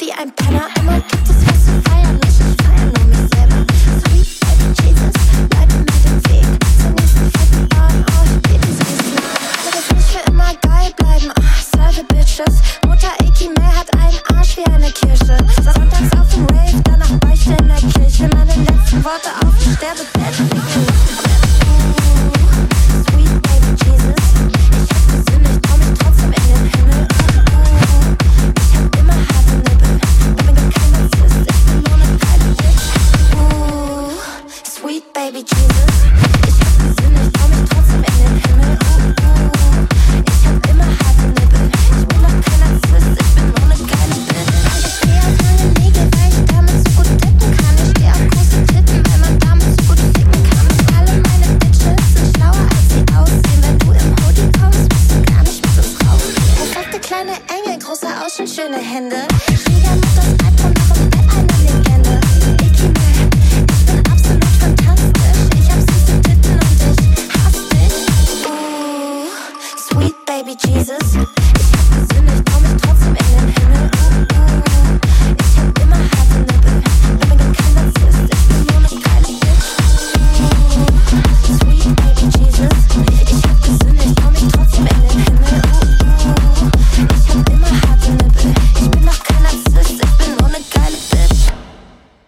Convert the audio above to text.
wie ein Penner. Immer gibt es was zu feiern, ich, ich feier nur mich selber. Sweet Baby Jesus, leite mir den Weg zur nächsten fetten Bahn. Oh, ich bete nah. Wird nicht für immer geil bleiben, oh, serve Bitches. Mutter Iki May hat einen Arsch wie eine Kirsche. Sonntags auf dem Rave, danach Beichte in der Kirche. Meine letzten Worte auf dem Sterbebett. Kleine Engel, große Augen, schöne Hände. Schwiegermutters Jesus.